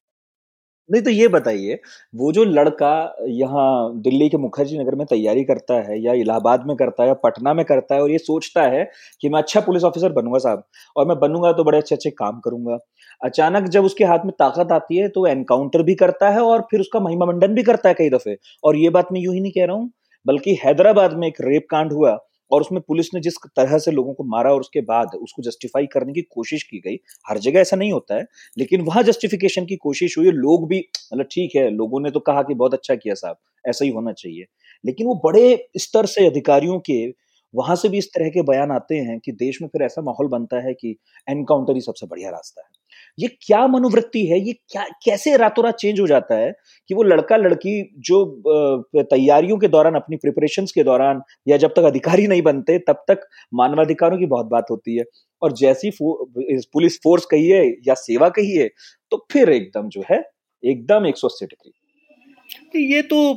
नहीं तो ये बताइए, वो जो लड़का यहाँ दिल्ली के मुखर्जी नगर में तैयारी करता है या इलाहाबाद में करता है या पटना में करता है और ये सोचता है कि मैं अच्छा पुलिस ऑफिसर बनूँगा साहब और मैं बनूँगा तो बड़े अच्छे अच्छे काम करूँगा। अचानक जब उसके हाथ में ताकत आती है तो एनकाउंटर भी करता है और फिर उसका महिमा मंडन भी करता है कई दफे और ये बात मैं यूँ ही नहीं कह रहा हूँ, बल्कि हैदराबाद में एक रेप कांड हुआ और उसमें पुलिस ने जिस तरह से लोगों को मारा और उसके बाद उसको जस्टिफाई करने की कोशिश की गई, हर जगह ऐसा नहीं होता है, लेकिन वहाँ जस्टिफिकेशन की कोशिश हुई लोग भी मतलब ठीक है, लोगों ने तो कहा कि बहुत अच्छा किया साहब, ऐसा ही होना चाहिए। लेकिन वो बड़े स्तर से अधिकारियों के वहाँ से भी इस तरह के बयान आते हैं कि देश में फिर ऐसा माहौल बनता है कि एनकाउंटर ही सबसे बढ़िया रास्ता है। ये क्या मनोवृत्ति है? ये क्या कैसे रातों रात चेंज हो जाता है कि वो लड़का लड़की जो तैयारियों के दौरान अपनी प्रिपरेशन के दौरान या जब तक अधिकारी नहीं बनते तब तक मानवाधिकारों की बहुत बात होती है। और जैसी फो, पुलिस फोर्स कहिए या सेवा कहिए तो फिर एकदम जो है एकदम एक सौ अस्सी डिग्री। ये तो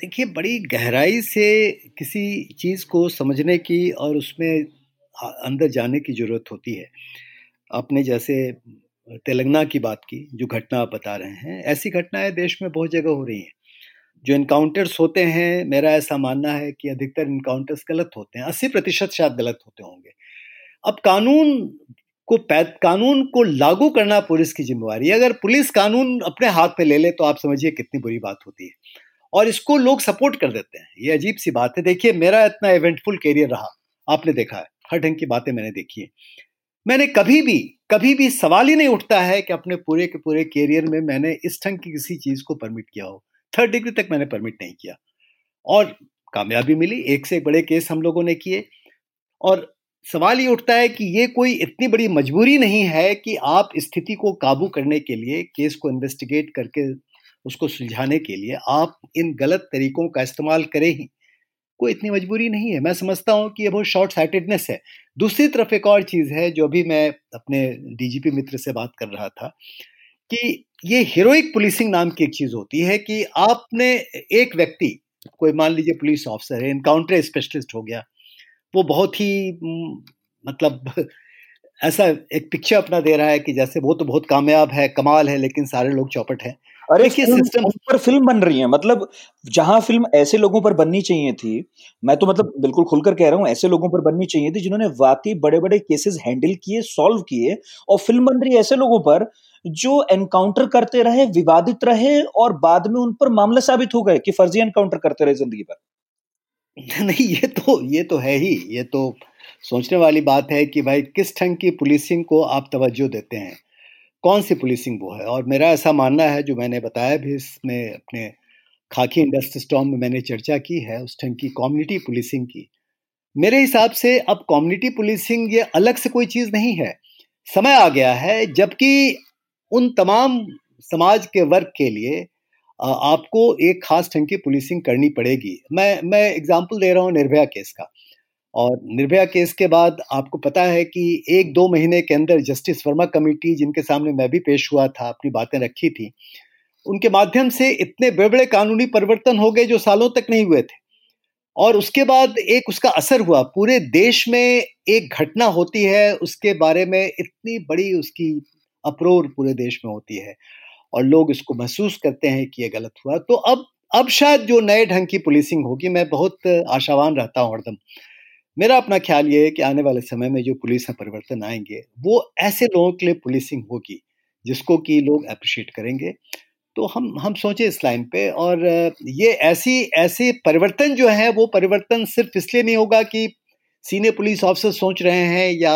देखिए बड़ी गहराई से किसी चीज़ को समझने की और उसमें अंदर जाने की ज़रूरत होती है। आपने जैसे तेलंगाना की बात की, जो घटना आप बता रहे हैं, ऐसी घटनाएँ देश में बहुत जगह हो रही हैं। जो इनकाउंटर्स होते हैं, मेरा ऐसा मानना है कि अधिकतर इनकाउंटर्स गलत होते हैं। अस्सी प्रतिशत शायद गलत होते होंगे। अब कानून को पैद, कानून को लागू करना पुलिस की जिम्मेवारी है। अगर पुलिस कानून अपने हाथ में ले ले तो आप समझिए कितनी बुरी बात होती है। और इसको लोग सपोर्ट कर देते हैं। ये अजीब सी बात है। देखिए, मेरा इतना इवेंटफुल कैरियर रहा। आपने देखा है। हर ढंग की बातें मैंने देखी है। मैंने कभी भी कभी भी सवाल ही नहीं उठता है कि अपने पूरे के पूरे कैरियर में मैंने इस ढंग की किसी चीज़ को परमिट किया हो। थर्ड डिग्री तक मैंने परमिट नहीं किया। और कामयाबी मिली, एक से एक बड़े केस हम लोगों ने किए। और सवाल ये उठता है कि ये कोई इतनी बड़ी मजबूरी नहीं है कि आप स्थिति को काबू करने के लिए केस को इन्वेस्टिगेट करके, उसको सुलझाने के लिए आप इन गलत तरीकों का इस्तेमाल करें ही। कोई इतनी मजबूरी नहीं है। मैं समझता हूँ कि ये बहुत शॉर्ट साइटेडनेस है। दूसरी तरफ़ एक और चीज़ है, जो भी मैं अपने डीजीपी मित्र से बात कर रहा था, कि ये हीरोइक पुलिसिंग नाम की एक चीज़ होती है कि आपने एक व्यक्ति, कोई मान लीजिए पुलिस ऑफिसर है इनकाउंटर स्पेशलिस्ट हो गया, वो बहुत ही मतलब ऐसा एक पिक्चर अपना दे रहा है कि जैसे वो तो बहुत कामयाब है, कमाल है, लेकिन सारे लोग चौपट हैं। अरे सिस्टम पर फ़िल्म बन रही है। मतलब जहाँ फ़िल्म ऐसे लोगों पर बननी चाहिए थी मैं तो मतलब बिल्कुल खुलकर कह रहा हूँ ऐसे लोगों पर बननी चाहिए थी जिन्होंने वाकई बड़े बड़े केसेस हैंडल किए सॉल्व किए और फ़िल्म बन रही है ऐसे लोगों पर जो एनकाउंटर करते रहे विवादित रहे और बाद में उन पर मामला साबित हो गए कि फर्जी एनकाउंटर करते रहे ज़िंदगी भर। नहीं ये तो ये तो है ही। ये तो सोचने वाली बात है कि भाई किस ढंग की पुलिसिंग को आप तवज्जो देते हैं। कौन सी पुलिसिंग वो है? और मेरा ऐसा मानना है, जो मैंने बताया भी, इसमें अपने खाकी इंडस्ट्री स्टॉम में मैंने चर्चा की है, उस ढंग की कम्युनिटी पुलिसिंग की। मेरे हिसाब से अब कम्युनिटी पुलिसिंग ये अलग से कोई चीज़ नहीं है। समय आ गया है, जबकि उन तमाम समाज के वर्ग के लिए आपको एक खास ढंग की पुलिसिंग करनी पड़ेगी। मैं मैं एग्ज़ाम्पल दे रहा हूँ निर्भया केस का। और निर्भया केस के बाद आपको पता है कि एक दो महीने के अंदर जस्टिस वर्मा कमेटी, जिनके सामने मैं भी पेश हुआ था, अपनी बातें रखी थी, उनके माध्यम से इतने बड़े बड़े कानूनी परिवर्तन हो गए जो सालों तक नहीं हुए थे। और उसके बाद एक उसका असर हुआ। पूरे देश में एक घटना होती है, उसके बारे में इतनी बड़ी उसकी अप्रोर पूरे देश में होती है और लोग इसको महसूस करते हैं कि ये गलत हुआ। तो अब अब शायद जो नए ढंग की पुलिसिंग होगी, मैं बहुत आशावान रहता हूँ हरदम। मेरा अपना ख्याल ये है कि आने वाले समय में जो पुलिस में परिवर्तन आएँगे, वो ऐसे लोगों के लिए पुलिसिंग होगी, जिसको कि लोग अप्रिशिएट करेंगे। तो हम हम सोचे इस लाइन पे और ये ऐसी, ऐसे परिवर्तन जो है, वो परिवर्तन सिर्फ़ इसलिए नहीं होगा कि सीनियर पुलिस ऑफिसर सोच रहे हैं या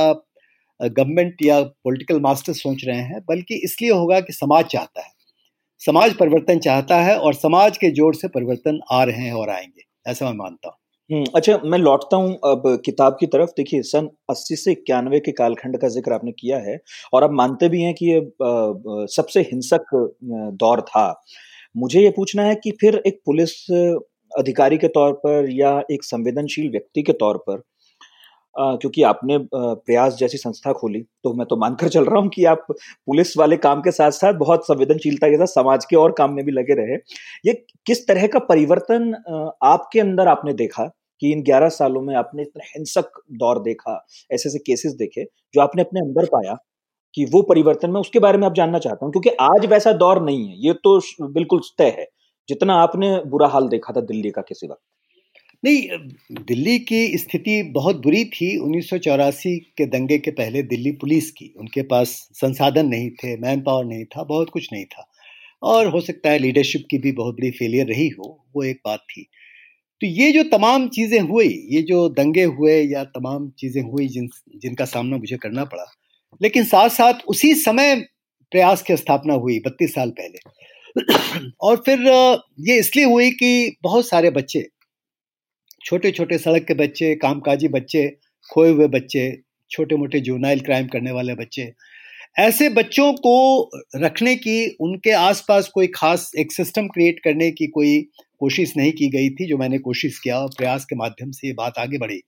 गवर्नमेंट या पॉलिटिकल मास्टर सोच रहे हैं, बल्कि इसलिए होगा कि समाज चाहता है। समाज परिवर्तन चाहता है और समाज के ज़ोर से परिवर्तन आ रहे हैं और आएँगे, ऐसा मैं मानता हूँ। अच्छा मैं लौटता हूँ अब किताब की तरफ़। देखिए सन 80 से इक्यानवे के कालखंड का ज़िक्र आपने किया है और आप मानते भी हैं कि ये सबसे हिंसक दौर था। मुझे ये पूछना है कि फिर एक पुलिस अधिकारी के तौर पर या एक संवेदनशील व्यक्ति के तौर पर आ, क्योंकि आपने प्रयास जैसी संस्था खोली तो मैं तो मानकर चल रहा हूँ कि आप पुलिस वाले काम के साथ साथ बहुत संवेदनशीलता के साथ समाज के और काम में भी लगे रहे। ये किस तरह का परिवर्तन आपके अंदर आपने देखा? कि इन 11 सालों में आपने इतना हिंसक दौर देखा, ऐसे ऐसे केसेस देखे, जो आपने अपने अंदर पाया कि वो परिवर्तन, में उसके बारे में आप जानना चाहता हूँ, क्योंकि आज वैसा दौर नहीं है, ये तो बिल्कुल तय है, जितना आपने बुरा हाल देखा था दिल्ली का किसी वक्त। नहीं, दिल्ली की स्थिति बहुत बुरी थी उन्नीस सौ चौरासी के दंगे के पहले दिल्ली पुलिस की, उनके पास संसाधन नहीं थे मैन पावर नहीं था, बहुत कुछ नहीं था, और हो सकता है लीडरशिप की भी बहुत बड़ी फेलियर रही हो, वो एक बात थी। तो ये जो तमाम चीज़ें हुई, ये जो दंगे हुए या तमाम चीज़ें हुई जिन, जिनका सामना मुझे करना पड़ा, लेकिन साथ साथ उसी समय प्रयास की स्थापना हुई, बत्तीस साल पहले। और फिर, ये इसलिए हुई कि बहुत सारे बच्चे छोटे छोटे सड़क के बच्चे, कामकाजी बच्चे, खोए हुए बच्चे छोटे मोटे जूनाइल क्राइम करने वाले बच्चे, ऐसे बच्चों को रखने की, उनके आसपास कोई खास एक सिस्टम क्रिएट करने की कोई कोशिश नहीं की गई थी, जो मैंने कोशिश किया और प्रयास के माध्यम से ये बात आगे बढ़ी।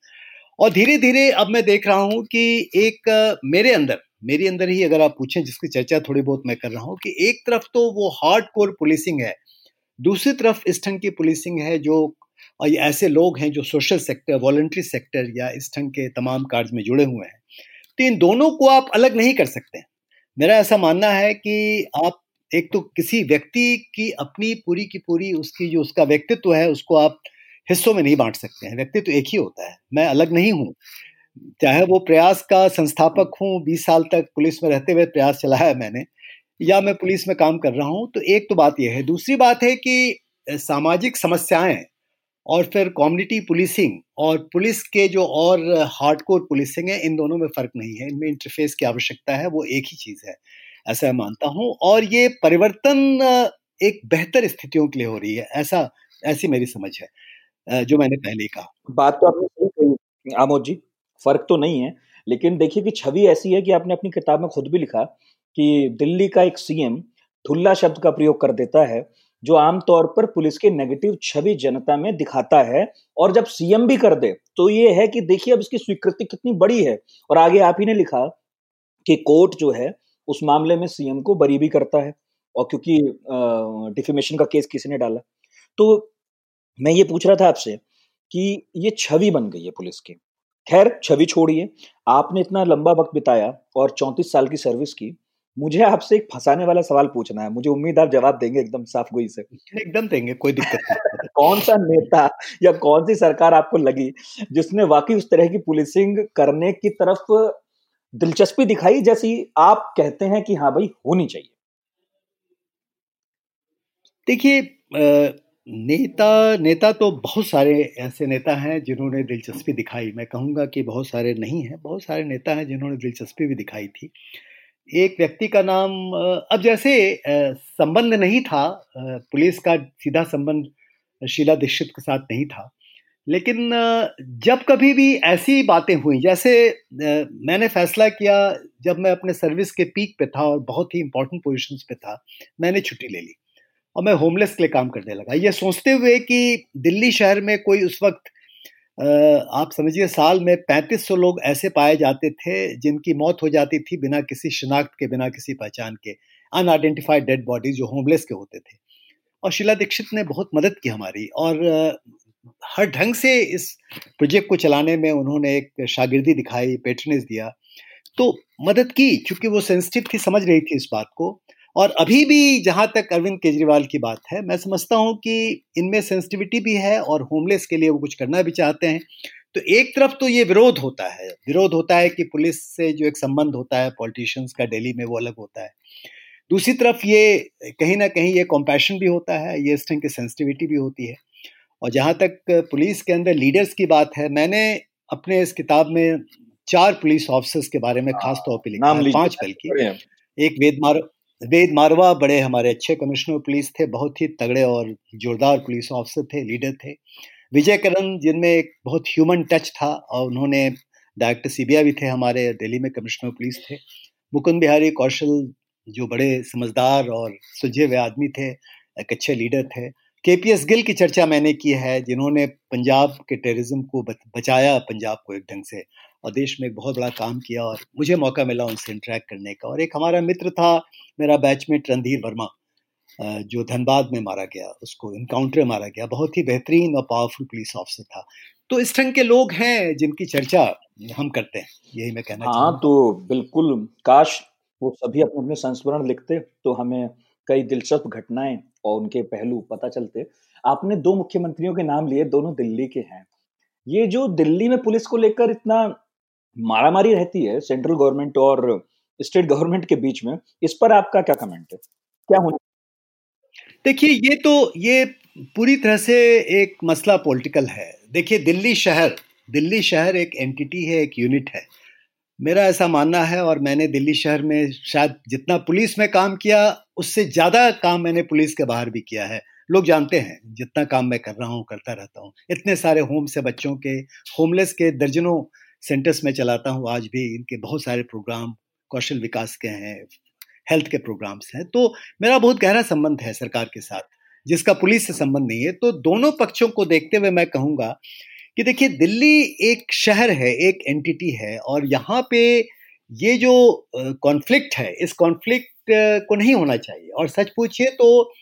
और धीरे धीरे अब मैं देख रहा हूँ कि एक, मेरे अंदर मेरे अंदर ही अगर आप पूछें, जिसकी चर्चा थोड़ी बहुत मैं कर रहा हूँ कि एक तरफ़ तो वो हार्ड कोर पुलिसिंग है, दूसरी तरफ़ इस ढंग की पुलिसिंग है जो ये ऐसे लोग हैं जो सोशल सेक्टर वॉल्ट्री सेक्टर या इस ढंग के तमाम कार्य में जुड़े हुए हैं। तो इन दोनों को आप अलग नहीं कर सकते। मेरा ऐसा मानना है कि आप एक तो किसी व्यक्ति की अपनी, पूरी की पूरी उसकी जो उसका व्यक्तित्व है, उसको आप हिस्सों में नहीं बांट सकते हैं। व्यक्तित्व एक ही होता है। मैं अलग नहीं हूँ। चाहे वो प्रयास का संस्थापक हूँ, बीस साल तक पुलिस में रहते हुए प्रयास चलाया है मैंने, या मैं पुलिस में काम कर रहा हूँ तो एक तो बात यह है। दूसरी बात है कि सामाजिक समस्याएँ और फिर कम्युनिटी पुलिसिंग और पुलिस के जो और हार्डकोर पुलिसिंग है, इन दोनों में फ़र्क नहीं है। इनमें इंटरफेस की आवश्यकता है, वो एक ही चीज़ है। ऐसा मानता हूँ। और ये परिवर्तन एक बेहतर स्थितियों के लिए हो रही है। ऐसा, ऐसी मेरी समझ है जो मैंने पहले कहा। बात तो आपने सही कही, आमोद जी, फ़र्क तो नहीं है। लेकिन देखिए कि छवि ऐसी है कि आपने अपनी किताब में खुद भी लिखा कि दिल्ली का एक सीएम ठुल्ला शब्द का प्रयोग कर देता है, जो आमतौर पर पुलिस के नेगेटिव छवि जनता में दिखाता है। और जब सीएम भी कर दे तो ये है कि देखिए अब इसकी स्वीकृति कितनी बड़ी है। और आगे आप ही ने लिखा कि कोर्ट जो है उस मामले में सीएम को बरी भी करता है और क्योंकि डिफेमेशन का केस किसी ने डाला। तो मैं ये पूछ रहा था आपसे कि ये छवि बन गई है पुलिस की। खैर छवि छोड़िए। आपने इतना लंबा वक्त बिताया और चौंतीस साल की सर्विस की। मुझे आपसे एक फंसाने वाला सवाल पूछना है। मुझे उम्मीद आप जवाब देंगे एकदम साफ़ गोई से। एकदम देंगे कोई दिक्कत नहीं। कौन सा नेता या कौन सी सरकार आपको लगी जिसने वाकई उस तरह की पुलिसिंग करने की तरफ़ दिलचस्पी दिखाई जैसी आप कहते हैं कि हाँ भाई, होनी चाहिए। देखिए नेता नेता तो बहुत सारे ऐसे नेता हैं जिन्होंने दिलचस्पी दिखाई। मैं कहूँगा कि बहुत सारे नहीं हैं, बहुत सारे नेता हैं जिन्होंने दिलचस्पी भी दिखाई थी। एक व्यक्ति का नाम अब जैसे संबंध नहीं था पुलिस का सीधा संबंध शीला दीक्षित के साथ नहीं था। लेकिन जब कभी भी ऐसी बातें हुई, जैसे मैंने फैसला किया जब मैं अपने सर्विस के पीक पे था और बहुत ही इंपॉर्टेंट पोजीशंस पे था, मैंने छुट्टी ले ली और मैं होमलेस के लिए काम करने लगा। ये सोचते हुए कि दिल्ली शहर में कोई उस वक्त आप समझिए साल में पैंतीस सौ लोग ऐसे पाए जाते थे जिनकी मौत हो जाती थी बिना किसी शिनाख्त के, बिना किसी पहचान के अनआइडेंटिफाइड डेड बॉडीज जो होमलेस के होते थे। और शीला दीक्षित ने बहुत मदद की हमारी और हर ढंग से इस प्रोजेक्ट को चलाने में उन्होंने एक शागिर्दी दिखाई पेट्रनेज दिया। तो मदद की, क्योंकि वो सेंसिटिव थी, समझ रही थी इस बात को। और अभी भी जहाँ तक अरविंद केजरीवाल की बात है, मैं समझता हूँ कि इनमें सेंसिटिविटी भी है और होमलेस के लिए वो कुछ करना भी चाहते हैं। तो एक तरफ़ तो ये विरोध होता है। विरोध होता है कि पुलिस से जो एक संबंध होता है पॉलिटिशियंस का डेली में वो अलग होता है। दूसरी तरफ़ ये कहीं ना कहीं ये कॉम्पैशन भी होता है, ये इस ढंग की सेंसिटिविटी भी होती है। और जहाँ तक पुलिस के अंदर लीडर्स की बात है मैंने अपने इस किताब में चार पुलिस ऑफिसर्स के बारे में खास तौर पर लिखा है पाँच बल्कि एक वेद मार वेद मारवा बड़े हमारे अच्छे कमिश्नर पुलिस थे बहुत ही तगड़े और जोरदार पुलिस ऑफिसर थे लीडर थे। विजय करण जिनमें एक बहुत ह्यूमन टच था और उन्होंने डायरेक्टर सीबीआई भी थे हमारे दिल्ली में कमिश्नर पुलिस थे। मुकुंद बिहारी कौशल जो बड़े समझदार और सुलझे हुए आदमी थे एक अच्छे लीडर थे। के पी एस गिल की चर्चा मैंने की है जिन्होंने पंजाब के टेररिज्म को बचाया पंजाब को एक ढंग से और देश में एक बहुत बड़ा काम किया और मुझे मौका मिला उनसे इंटरेक्ट करने का। और एक हमारा मित्र था मेरा बैचमेट रणधीर वर्मा जो धनबाद में मारा गया उसको इनकाउंटर मारा गया। बहुत ही बेहतरीन और पावरफुल पुलिस ऑफिसर था। तो इस ढंग के लोग हैं जिनकी चर्चा हम करते हैं यही मैं कहना हाँ तो बिल्कुल काश वो सभी अपने अपने संस्मरण लिखते तो हमें कई दिलचस्प घटनाएँ और उनके पहलू पता चलते। आपने दो मुख्यमंत्रियों के नाम लिए, दोनों दिल्ली के हैं। ये जो दिल्ली में पुलिस को लेकर इतना मारामारी रहती है, सेंट्रल गवर्नमेंट और स्टेट गवर्नमेंट के बीच में, इस पर आपका क्या कमेंट है? क्या होना देखिए, ये तो ये पूरी तरह से एक मसला पॉलिटिकल है। देखिए, दिल्ली शहर दिल्ली शहर एक एंटिटी है, एक यूनिट है। मेरा ऐसा मानना है और मैंने दिल्ली शहर में शायद जितना पुलिस में काम किया, उससे ज़्यादा काम मैंने पुलिस के बाहर भी किया है। लोग जानते हैं, जितना काम मैं कर रहा हूँ, करता रहता हूँ। इतने सारे होम से बच्चों के, होमलेस के दर्जनों सेंटर्स में चलाता हूँ। आज भी इनके बहुत सारे प्रोग्राम कौशल विकास के हैं, हेल्थ के प्रोग्राम्स हैं। तो मेरा बहुत गहरा संबंध है सरकार के साथ, जिसका पुलिस से संबंध नहीं है। तो दोनों पक्षों को देखते हुए मैं कहूँगा कि देखिए, दिल्ली एक शहर है, एक एंटिटी है और यहाँ पे ये जो कॉन्फ्लिक्ट है, इस कॉन्फ्लिक्ट को नहीं होना चाहिए। और सच पूछिए तो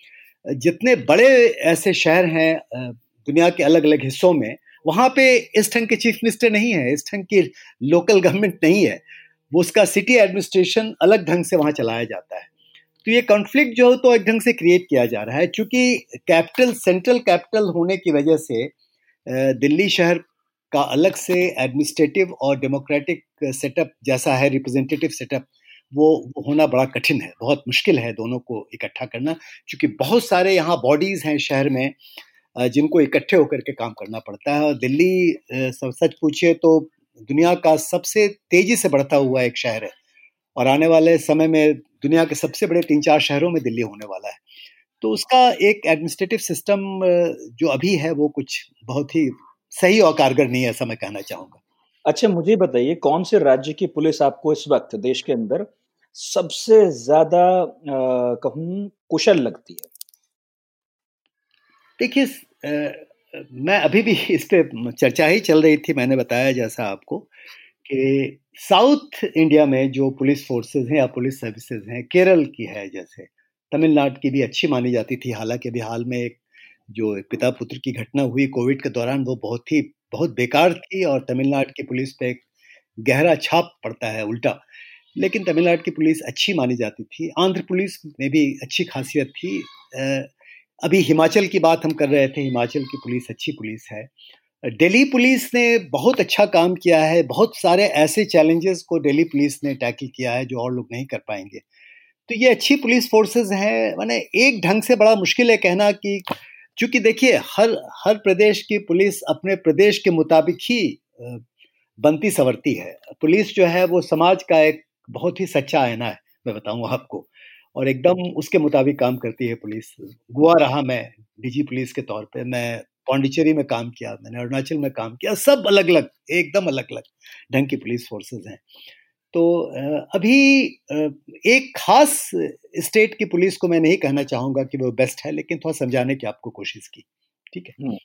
जितने बड़े ऐसे शहर हैं दुनिया के अलग अलग हिस्सों में, वहाँ पे इस ढंग के चीफ मिनिस्टर नहीं है, इस ढंग की लोकल गवर्नमेंट नहीं है। वो उसका सिटी एडमिनिस्ट्रेशन अलग ढंग से वहाँ चलाया जाता है। तो ये कॉन्फ्लिक्ट जो है तो एक ढंग से क्रिएट किया जा रहा है। क्योंकि कैपिटल सेंट्रल कैपिटल होने की वजह से दिल्ली शहर का अलग से एडमिनिस्ट्रेटिव और डेमोक्रेटिक सेटअप जैसा है रिप्रेजेंटेटिव सेटअप वो होना बड़ा कठिन है, बहुत मुश्किल है दोनों को इकट्ठा करना, क्योंकि बहुत सारे यहाँ बॉडीज़ हैं शहर में जिनको इकट्ठे होकर के काम करना पड़ता है, और दिल्ली सच पूछिए तो दुनिया का सबसे तेज़ी से बढ़ता हुआ एक शहर है, और आने वाले समय में दुनिया के सबसे बड़े तीन चार शहरों में दिल्ली होने वाला है। तो उसका एक एडमिनिस्ट्रेटिव सिस्टम जो अभी है वो कुछ बहुत ही सही और कारगर नहीं है ऐसा मैं कहना चाहूँगा। अच्छा मुझे बताइए कौन से राज्य की पुलिस आपको इस वक्त देश के अंदर सबसे ज़्यादा कहूँ कुशल लगती है? देखिए मैं अभी भी इस पे चर्चा ही चल रही थी मैंने बताया जैसा आपको कि साउथ इंडिया में जो पुलिस फोर्सेस हैं या पुलिस सर्विसेज़ हैं केरल की है जैसे तमिलनाडु की भी अच्छी मानी जाती थी। हालाँकि अभी हाल में एक जो पिता पुत्र की घटना हुई कोविड के दौरान, वो बहुत ही, बहुत बेकार थी और तमिलनाडु की पुलिस पे एक गहरा छाप पड़ता है उल्टा। लेकिन तमिलनाडु की पुलिस अच्छी मानी जाती थी। आंध्र पुलिस में भी अच्छी खासियत थी। अभी हिमाचल की बात हम कर रहे थे, हिमाचल की पुलिस अच्छी पुलिस है। दिल्ली पुलिस ने बहुत अच्छा काम किया है। बहुत सारे ऐसे चैलेंजेस को दिल्ली पुलिस ने टैकल किया है जो और लोग नहीं कर पाएँगे। तो ये अच्छी पुलिस फोर्सेस हैं। मैंने एक ढंग से बड़ा मुश्किल है कहना कि चूँकि देखिए, हर हर प्रदेश की पुलिस अपने प्रदेश के मुताबिक ही बनती संवरती है। पुलिस जो है वो समाज का एक बहुत ही सच्चा आयना है, मैं बताऊँ आपको। और एकदम उसके मुताबिक काम करती है पुलिस गोवा रहा मैं डीजी पुलिस के तौर पे। मैं पौंडीचेरी में काम किया, मैंने अरुणाचल में काम किया। सब अलग अलग एकदम अलग अलग ढंग की पुलिस फोर्सेज हैं। तो अभी एक खास स्टेट की पुलिस को मैं नहीं कहना चाहूँगा कि वो बेस्ट है, लेकिन थोड़ा समझाने की आपको कोशिश की। ठीक है? हम्म।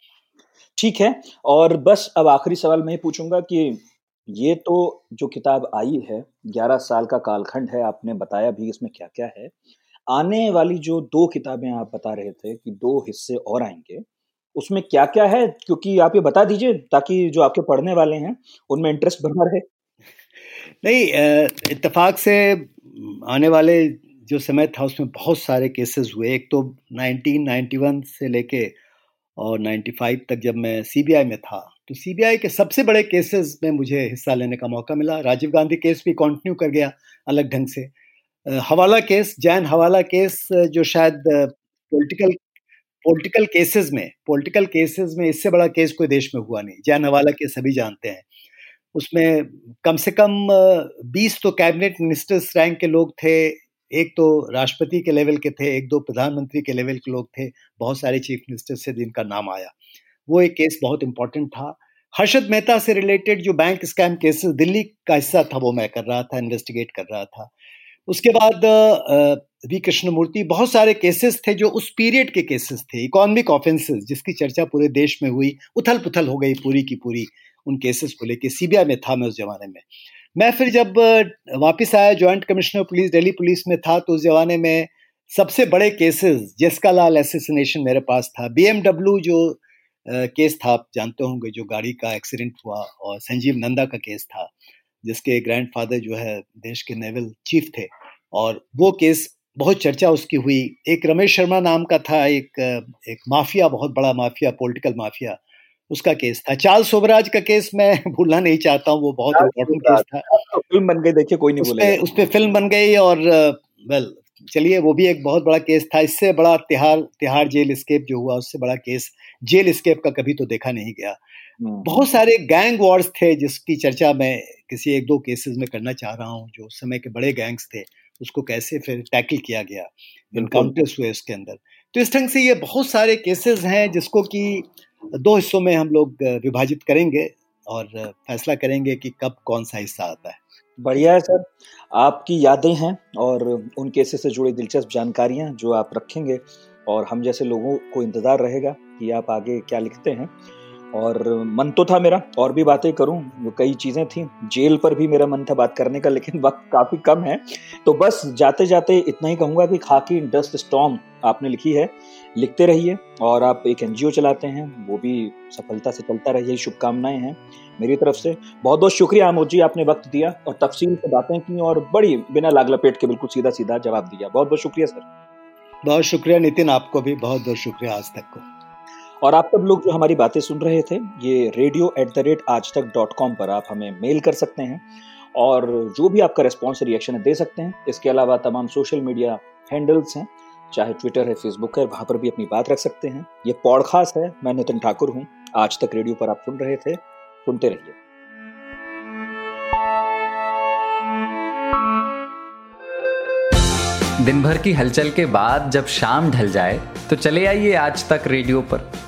ठीक है, और बस अब आखिरी सवाल मैं पूछूँगा कि ये तो जो किताब आई है, ग्यारह साल का कालखंड है, आपने बताया भी इसमें क्या क्या है। आने वाली जो दो किताबें आप बता रहे थे कि दो हिस्से और आएँगे, उसमें क्या क्या है? क्योंकि आप ये बता दीजिए ताकि जो आपके पढ़ने वाले हैं, उनमें इंटरेस्ट बना रहे। नहीं इतफाक से आने वाले जो समय था, उसमें बहुत सारे केसेस हुए। एक तो 1991 से लेके और 95 तक जब मैं सीबीआई में था तो सीबीआई के सबसे बड़े केसेस में मुझे हिस्सा लेने का मौका मिला। राजीव गांधी केस भी कंटिन्यू कर गया अलग ढंग से। हवाला केस जैन हवाला केस जो शायद पॉलिटिकल पॉलिटिकल केसेस में पॉलिटिकल केसेस में इससे बड़ा केस कोई देश में हुआ नहीं। जैन हवाला केस सभी जानते हैं। उसमें कम से कम 20 तो कैबिनेट मिनिस्टर्स रैंक के लोग थे, एक तो राष्ट्रपति के लेवल के थे, एक दो प्रधानमंत्री के लेवल के लोग थे, बहुत सारे चीफ मिनिस्टर्स से जिनका नाम आया। वो एक केस बहुत इंपॉर्टेंट था। हर्षद मेहता से रिलेटेड जो बैंक स्कैम केसेस, दिल्ली का हिस्सा था वो मैं कर रहा था, इन्वेस्टिगेट कर रहा था। उसके बाद वी कृष्णमूर्ति, बहुत सारे केसेस थे जो उस पीरियड के केसेस थे, इकोनॉमिक ऑफेंसेस जिसकी चर्चा पूरे देश में हुई उथल पुथल हो गई पूरी की पूरी। उन केसेस को लेके सीबीआई में था मैं उस जमाने में। मैं फिर जब वापस आया joint commissioner police Delhi police में था तो उस जमाने में सबसे बड़े केसेस जेस्का लाल एसेसिनेशन मेरे पास था। बीएमडब्ल्यू जो केस था, आप जानते होंगे, जो गाड़ी का एक्सीडेंट हुआ और संजीव नंदा का केस था, जिसके ग्रैंडफादर जो है, देश के नेवल चीफ थे। और वो केस बहुत चर्चा उसकी हुई। एक रमेश शर्मा नाम का था, एक एक माफिया बहुत बड़ा माफिया पॉलिटिकल माफिया उसका केस था। चार्ल सोबराज का केस मैं भूलना नहीं चाहता हूँ वो बहुत इम्पोर्टेंट केस था। तो फ़िल्म बन गई देखिए कोई नहीं बोले उस पर फ़िल्म बन गई और वेल चलिए वो भी एक बहुत बड़ा केस था। इससे बड़ा तिहाड़ तिहाड़ जेल स्केप जो हुआ उससे बड़ा केस जेल स्केप का कभी तो देखा नहीं गया। हम्म। बहुत सारे गैंग वॉर्स थे जिसकी चर्चा मैं किसी एक दो केसेस में करना चाह रहा हूँ जो उस समय के बड़े गैंग्स थे उसको कैसे फिर टैकल किया गया इनकाउंटर्स हुए उसके अंदर। तो इस ढंग से ये बहुत सारे केसेस हैं जिसको कि दो हिस्सों में हम लोग विभाजित करेंगे और फैसला करेंगे कि कब कौन सा हिस्सा आता है। बढ़िया है सर। आपकी यादें हैं और उन केसेस से जुड़ी दिलचस्प जानकारियाँ जो आप रखेंगे और हम जैसे लोगों को इंतज़ार रहेगा कि आप आगे क्या लिखते हैं। और मन तो था मेरा, और भी बातें करूँ कई चीज़ें थी। जेल पर भी मेरा मन था बात करने का, लेकिन वक्त काफ़ी कम है। तो बस जाते जाते इतना ही कहूँगा कि खाकी डस्ट स्टॉम आपने लिखी है, लिखते रहिए, और आप एक एनजीओ चलाते हैं, वो भी सफलता से चलता रहिए, शुभकामनाएँ हैं मेरी तरफ़ से। बहुत बहुत शुक्रिया आमोद जी, आपने वक्त दिया, और तफसील से बातें की, और बड़ी बिना लाग लपेट के बिल्कुल सीधा सीधा जवाब दिया। बहुत बहुत शुक्रिया, सर। बहुत शुक्रिया, नितिन, आपको भी बहुत बहुत शुक्रिया आज तक को। और आप सब लोग जो हमारी बातें सुन रहे थे, ये रेडियो एट द रेट आज तक डॉट कॉम पर आप हमें मेल कर सकते हैं और जो भी आपका रेस्पॉन्स रिएक्शन है, दे सकते हैं। इसके अलावा तमाम सोशल मीडिया हैंडल्स हैं, चाहे ट्विटर है फेसबुक है, वहाँ पर भी अपनी बात रख सकते हैं। ये पॉडकास्ट है, मैं नितिन ठाकुर हूँ। आज तक रेडियो पर आप सुन रहे थे, सुनते रहिए। दिन भर की हलचल के बाद जब शाम ढल जाए तो चले आइए आज तक रेडियो पर।